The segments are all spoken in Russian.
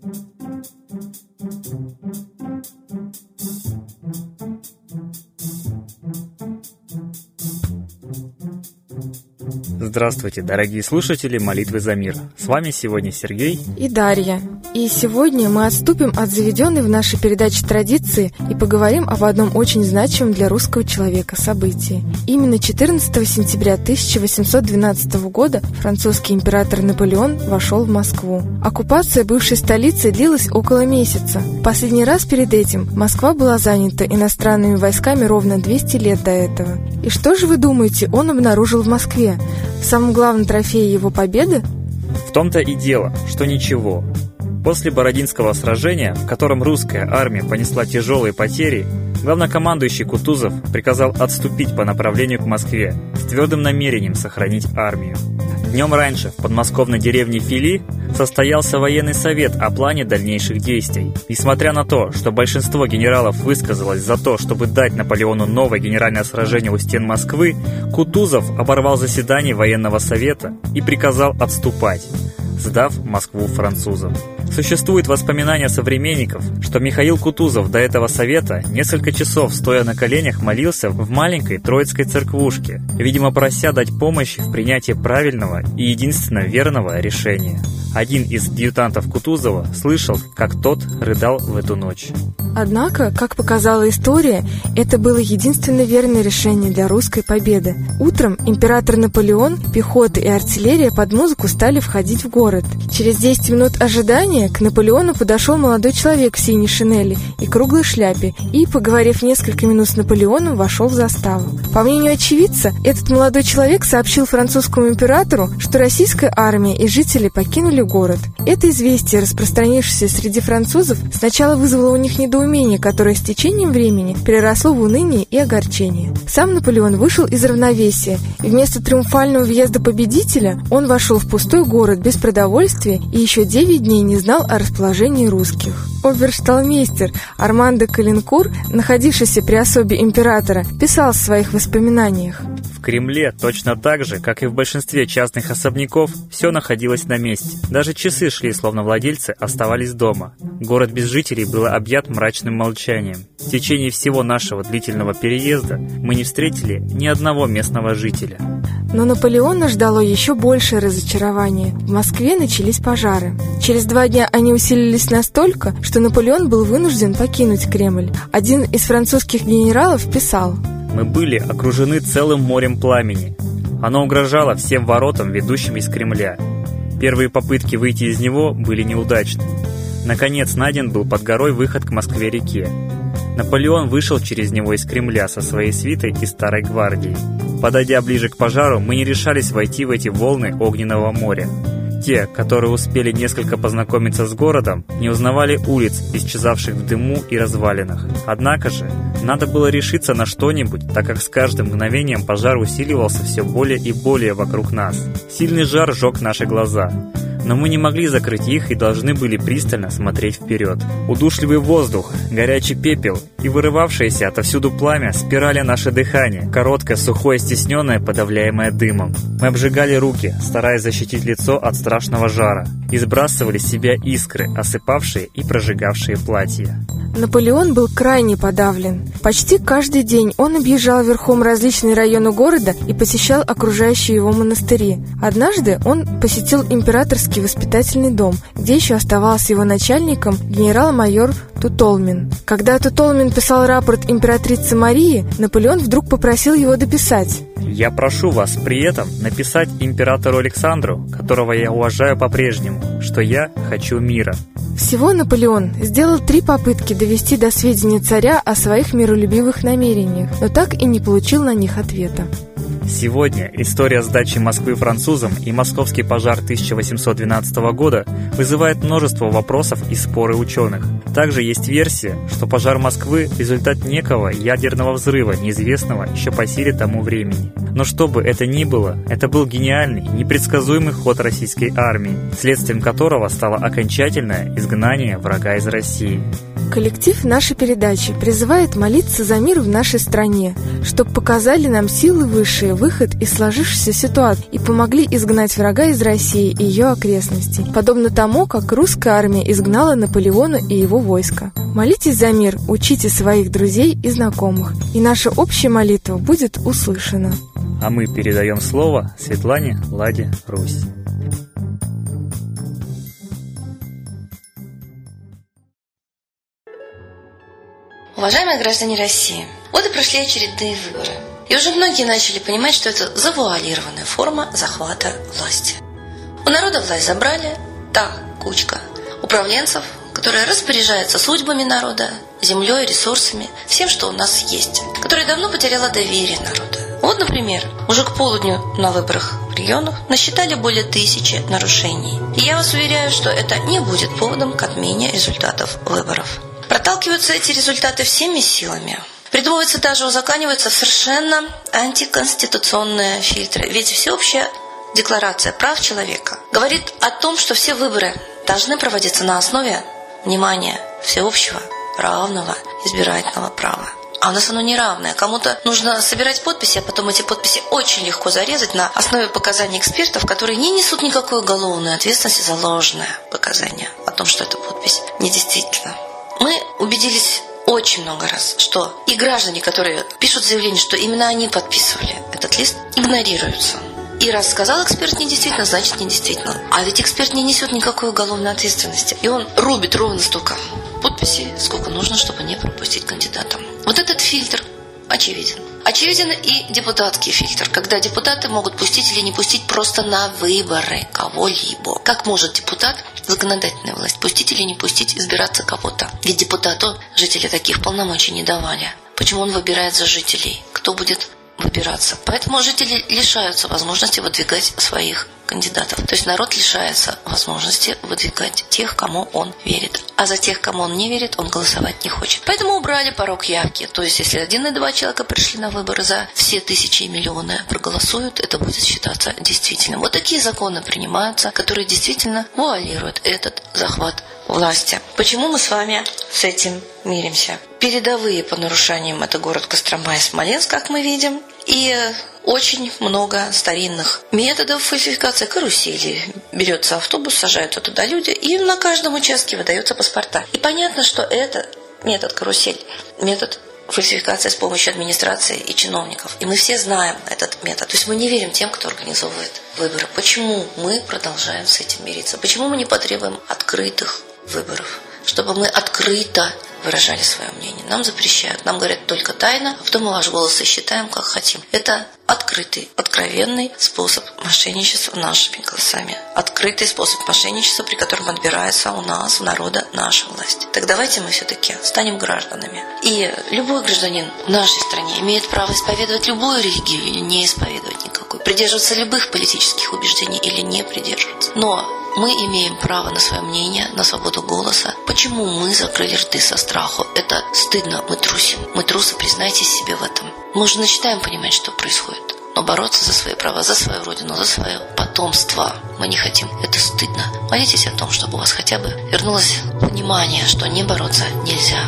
thank you Здравствуйте, дорогие слушатели молитвы за мир. С вами сегодня Сергей и Дарья. И сегодня мы отступим от заведенной в нашей передаче традиции и поговорим об одном очень значимом для русского человека событии. Именно 14 сентября 1812 года французский император Наполеон вошел в Москву. Оккупация бывшей столицы длилась около месяца. Последний раз перед этим Москва была занята иностранными войсками ровно 200 лет до этого. И что же вы думаете, он обнаружил в Москве? Самым главным трофеем его победы? В том-то и дело, что ничего. После Бородинского сражения, в котором русская армия понесла тяжелые потери, главнокомандующий Кутузов приказал отступить по направлению к Москве с твердым намерением сохранить армию. Днем раньше в подмосковной деревне Фили состоялся военный совет о плане дальнейших действий. Несмотря на то, что большинство генералов высказалось за то, чтобы дать Наполеону новое генеральное сражение у стен Москвы, Кутузов оборвал заседание военного совета и приказал отступать, сдав Москву французам. Существует воспоминание современников, что Михаил Кутузов до этого совета несколько часов, стоя на коленях, молился в маленькой Троицкой церквушке, видимо, прося дать помощь в принятии правильного и единственно верного решения. Один из дьютантов Кутузова слышал, как тот рыдал в эту ночь. Однако, как показала история, это было единственно верное решение для русской победы. Утром император Наполеон, пехота и артиллерия под музыку стали входить в город. Через 10 минут ожидания к Наполеону подошел молодой человек в синей шинели и круглой шляпе и, поговорив несколько минут с Наполеоном, вошел в заставу. По мнению очевидца, этот молодой человек сообщил французскому императору, что российская армия и жители покинули город. Это известие, распространившееся среди французов, сначала вызвало у них недоумение, которое с течением времени переросло в уныние и огорчение. Сам Наполеон вышел из равновесия, и вместо триумфального въезда победителя он вошел в пустой город без продовольствия и еще 9 дней не знал о расположении русских. Обершталмейстер Армандо Калинкур, находившийся при особе императора, писал в своих воспоминаниях. В Кремле точно так же, как и в большинстве частных особняков, все находилось на месте. Даже часы шли, словно владельцы оставались дома. Город без жителей был объят мрачным молчанием. В течение всего нашего длительного переезда мы не встретили ни одного местного жителя. Но Наполеона ждало еще большее разочарование. В Москве начались пожары. Через два дня они усилились настолько, что Наполеон был вынужден покинуть Кремль. Один из французских генералов писал мы были окружены целым морем пламени. Оно угрожало всем воротам, ведущим из Кремля. Первые попытки выйти из него были неудачны. Наконец найден был под горой выход к Москве-реке. Наполеон вышел через него из Кремля со своей свитой и старой гвардией. Подойдя ближе к пожару, мы не решались войти в эти волны огненного моря. Те, которые успели несколько познакомиться с городом, не узнавали улиц, исчезавших в дыму и развалинах. Однако же, надо было решиться на что-нибудь, так как с каждым мгновением пожар усиливался все более и более вокруг нас. Сильный жар жег наши глаза но мы не могли закрыть их и должны были пристально смотреть вперед. Удушливый воздух, горячий пепел и вырывавшееся отовсюду пламя спирали наше дыхание, короткое, сухое, стесненное, подавляемое дымом. Мы обжигали руки, стараясь защитить лицо от страшного жара, и сбрасывали с себя искры, осыпавшие и прожигавшие платья. Наполеон был крайне подавлен. Почти каждый день он объезжал верхом различные районы города и посещал окружающие его монастыри. Однажды он посетил императорский воспитательный дом, где еще оставался его начальником генерал-майор Тутолмин. Когда Тутолмин писал рапорт императрице Марии, Наполеон вдруг попросил его дописать. «Я прошу вас при этом написать императору Александру, которого я уважаю по-прежнему, что я хочу мира». Всего Наполеон сделал три попытки довести до сведения царя о своих миролюбивых намерениях, но так и не получил на них ответа. Сегодня история сдачи Москвы французам и московский пожар 1812 года вызывает множество вопросов и споры ученых. Также есть версия, что пожар Москвы – результат некого ядерного взрыва, неизвестного еще по силе тому времени. Но что бы это ни было, это был гениальный, непредсказуемый ход российской армии, следствием которого стало окончательное изгнание врага из России. Коллектив нашей передачи призывает молиться за мир в нашей стране, чтобы показали нам силы высшие, выход из сложившейся ситуации и помогли изгнать врага из России и ее окрестностей, подобно тому, как русская армия изгнала Наполеона и его войско. Молитесь за мир, учите своих друзей и знакомых, и наша общая молитва будет услышана. А мы передаем слово Светлане Ладе Русь. Уважаемые граждане России, годы прошли очередные выборы. И уже многие начали понимать, что это завуалированная форма захвата власти. У народа власть забрали, та кучка управленцев, которая распоряжается судьбами народа, землей, ресурсами, всем, что у нас есть, которая давно потеряла доверие народа. Вот, например, уже к полудню на выборах в регионах насчитали более тысячи нарушений. И я вас уверяю, что это не будет поводом к отмене результатов выборов. Проталкиваются эти результаты всеми силами. Придумываются даже узаканиваются совершенно антиконституционные фильтры. Ведь всеобщая декларация прав человека говорит о том, что все выборы должны проводиться на основе, внимания, всеобщего, равного избирательного права. А у нас оно неравное. Кому-то нужно собирать подписи, а потом эти подписи очень легко зарезать на основе показаний экспертов, которые не несут никакой уголовной ответственности за ложное показание о том, что эта подпись недействительна. Мы убедились очень много раз, что и граждане, которые пишут заявление, что именно они подписывали этот лист, игнорируются. И раз сказал эксперт недействительно, значит недействительно. А ведь эксперт не несет никакой уголовной ответственности. И он рубит ровно столько подписей, сколько нужно, чтобы не пропустить кандидата. Вот этот фильтр очевиден. Очевиден и депутатский фильтр, когда депутаты могут пустить или не пустить просто на выборы кого-либо. Как может депутат, законодательная власть, пустить или не пустить избираться кого-то? Ведь депутату жители таких полномочий не давали. Почему он выбирает за жителей? Кто будет выбираться? Поэтому жители лишаются возможности выдвигать своих кандидатов. То есть народ лишается возможности выдвигать тех, кому он верит. А за тех, кому он не верит, он голосовать не хочет. Поэтому убрали порог явки. То есть если один и два человека пришли на выборы за все тысячи и миллионы проголосуют, это будет считаться действительным. Вот такие законы принимаются, которые действительно вуалируют этот захват власти. Почему мы с вами с этим миримся? Передовые по нарушениям это город Кострома и Смоленск, как мы видим. И очень много старинных методов фальсификации карусели. Берется автобус, сажают туда люди, и на каждом участке выдаются паспорта. И понятно, что это метод карусель, метод фальсификация с помощью администрации и чиновников. И мы все знаем этот метод. То есть мы не верим тем, кто организовывает выборы. Почему мы продолжаем с этим мириться? Почему мы не потребуем открытых выборов? Чтобы мы открыто выражали свое мнение. Нам запрещают. Нам говорят только тайно, а потом мы ваш голос и считаем, как хотим. Это открытый, откровенный способ мошенничества нашими голосами. Открытый способ мошенничества, при котором отбирается у нас, у народа, наша власть. Так давайте мы все-таки станем гражданами. И любой гражданин в нашей стране имеет право исповедовать любую религию или не исповедовать никакой, придерживаться любых политических убеждений или не придерживаться. Но мы имеем право на свое мнение, на свободу голоса. Почему мы закрыли рты со страху? Это стыдно, мы трусим. Мы трусы, признайтесь себе в этом. Мы уже начинаем понимать, что происходит. Но бороться за свои права, за свою родину, за свое потомство мы не хотим. Это стыдно. Молитесь о том, чтобы у вас хотя бы вернулось внимание, что не бороться нельзя.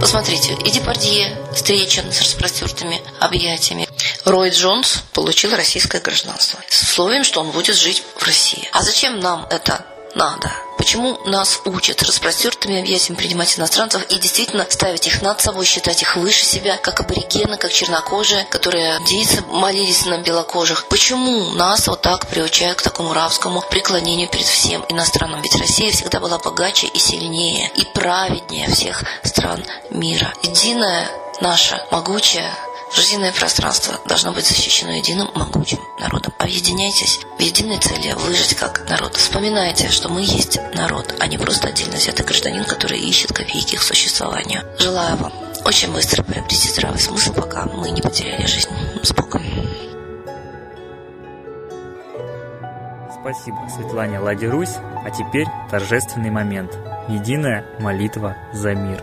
Посмотрите, и Депардье встречен с распростертыми объятиями. Рой Джонс получил российское гражданство с условием, что он будет жить в России. А зачем нам это надо? Почему нас учат распростертыми объятиями принимать иностранцев и действительно ставить их над собой, считать их выше себя, как аборигены, как чернокожие, которые индейцы молились на белокожих? Почему нас вот так приучают к такому рабскому преклонению перед всем иностранным? Ведь Россия всегда была богаче и сильнее, и праведнее всех стран мира. Единая наша могучая Жизненное пространство должно быть защищено единым могучим народом. Объединяйтесь в единой цели выжить как народ. Вспоминайте, что мы есть народ, а не просто отдельно взятый гражданин, который ищет копейки к существованию. Желаю вам очень быстро приобрести здравый смысл, пока мы не потеряли жизнь. С Богом. Спасибо Светлане Ладе Русь. А теперь торжественный момент. Единая молитва за мир.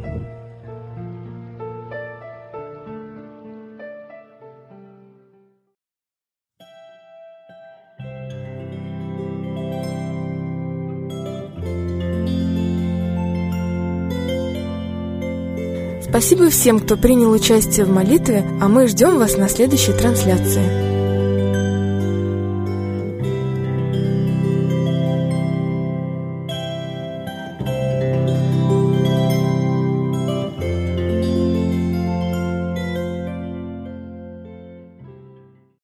Спасибо всем, кто принял участие в молитве, а мы ждем вас на следующей трансляции.